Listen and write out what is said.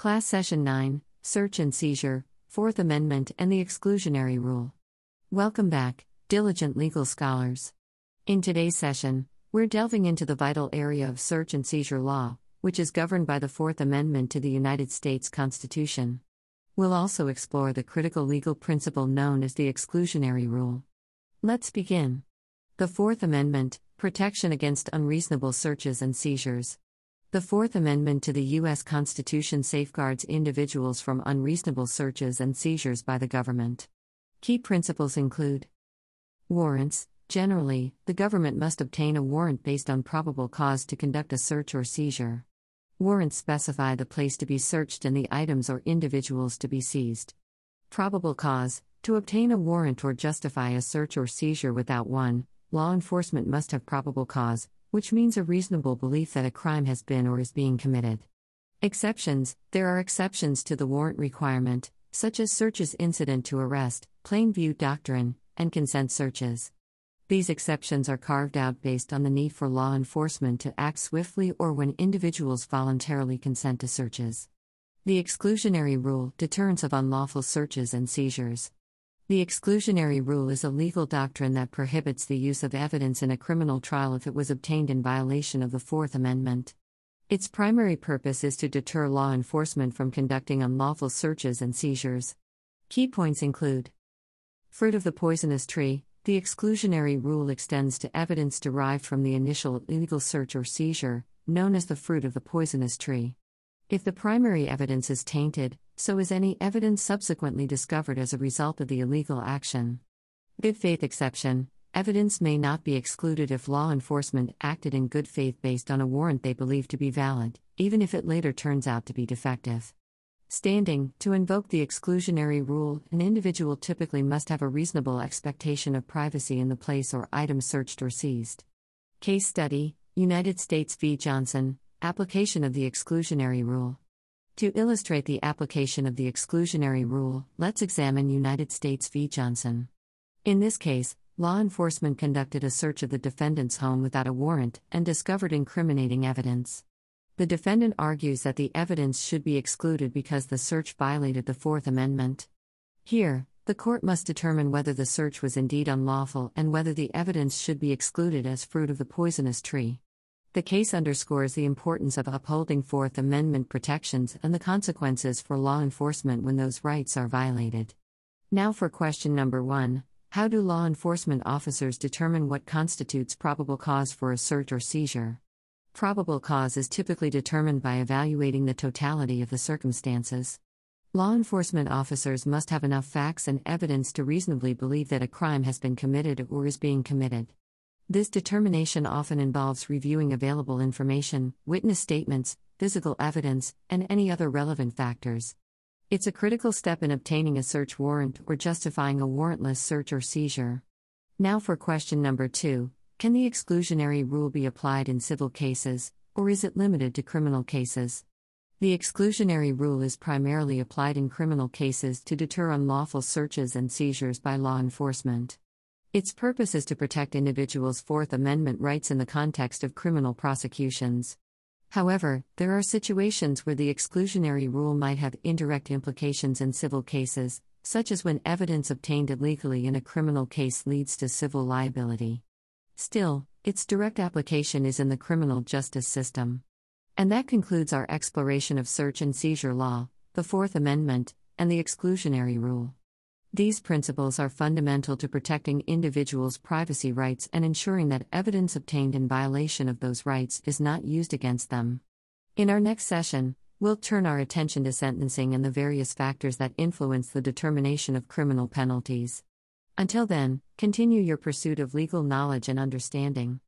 Class Session 9 Search and Seizure, Fourth Amendment, and the Exclusionary Rule. Welcome back, diligent legal scholars. In today's session, we're delving into the vital area of search and seizure law, which is governed by the Fourth Amendment to the United States Constitution. We'll also explore the critical legal principle known as the exclusionary rule. Let's begin. The Fourth Amendment Protection against unreasonable searches and seizures. The Fourth Amendment to the U.S. Constitution safeguards individuals from unreasonable searches and seizures by the government. Key principles include Warrants. Generally, the government must obtain a warrant based on probable cause to conduct a search or seizure. Warrants specify the place to be searched and the items or individuals to be seized. Probable cause. To obtain a warrant or justify a search or seizure without one, law enforcement must have probable cause, which means a reasonable belief that a crime has been or is being committed. Exceptions There are exceptions to the warrant requirement, such as searches incident to arrest, plain view doctrine, and consent searches. These exceptions are carved out based on the need for law enforcement to act swiftly or when individuals voluntarily consent to searches. The exclusionary rule deterrence of unlawful searches and seizures. The exclusionary rule is a legal doctrine that prohibits the use of evidence in a criminal trial if it was obtained in violation of the Fourth Amendment. Its primary purpose is to deter law enforcement from conducting unlawful searches and seizures. Key points include Fruit of the poisonous tree. The exclusionary rule extends to evidence derived from the initial illegal search or seizure, known as the fruit of the poisonous tree. If the primary evidence is tainted, so is any evidence subsequently discovered as a result of the illegal action. Good faith exception evidence may not be excluded if law enforcement acted in good faith based on a warrant they believe to be valid, even if it later turns out to be defective. Standing To invoke the exclusionary rule, an individual typically must have a reasonable expectation of privacy in the place or item searched or seized. Case study United States v. Johnson Application of the exclusionary rule. To illustrate the application of the exclusionary rule, let's examine United States v. Johnson. In this case, law enforcement conducted a search of the defendant's home without a warrant and discovered incriminating evidence. The defendant argues that the evidence should be excluded because the search violated the Fourth Amendment. Here, the court must determine whether the search was indeed unlawful and whether the evidence should be excluded as fruit of the poisonous tree. The case underscores the importance of upholding Fourth Amendment protections and the consequences for law enforcement when those rights are violated. Now for question number one How do law enforcement officers determine what constitutes probable cause for a search or seizure? Probable cause is typically determined by evaluating the totality of the circumstances. Law enforcement officers must have enough facts and evidence to reasonably believe that a crime has been committed or is being committed. This determination often involves reviewing available information, witness statements, physical evidence, and any other relevant factors. It's a critical step in obtaining a search warrant or justifying a warrantless search or seizure. Now for question number two Can the exclusionary rule be applied in civil cases, or is it limited to criminal cases? The exclusionary rule is primarily applied in criminal cases to deter unlawful searches and seizures by law enforcement. Its purpose is to protect individuals' Fourth Amendment rights in the context of criminal prosecutions. However, there are situations where the exclusionary rule might have indirect implications in civil cases, such as when evidence obtained illegally in a criminal case leads to civil liability. Still, its direct application is in the criminal justice system. And that concludes our exploration of search and seizure law, the Fourth Amendment, and the exclusionary rule. These principles are fundamental to protecting individuals' privacy rights and ensuring that evidence obtained in violation of those rights is not used against them. In our next session, we'll turn our attention to sentencing and the various factors that influence the determination of criminal penalties. Until then, continue your pursuit of legal knowledge and understanding.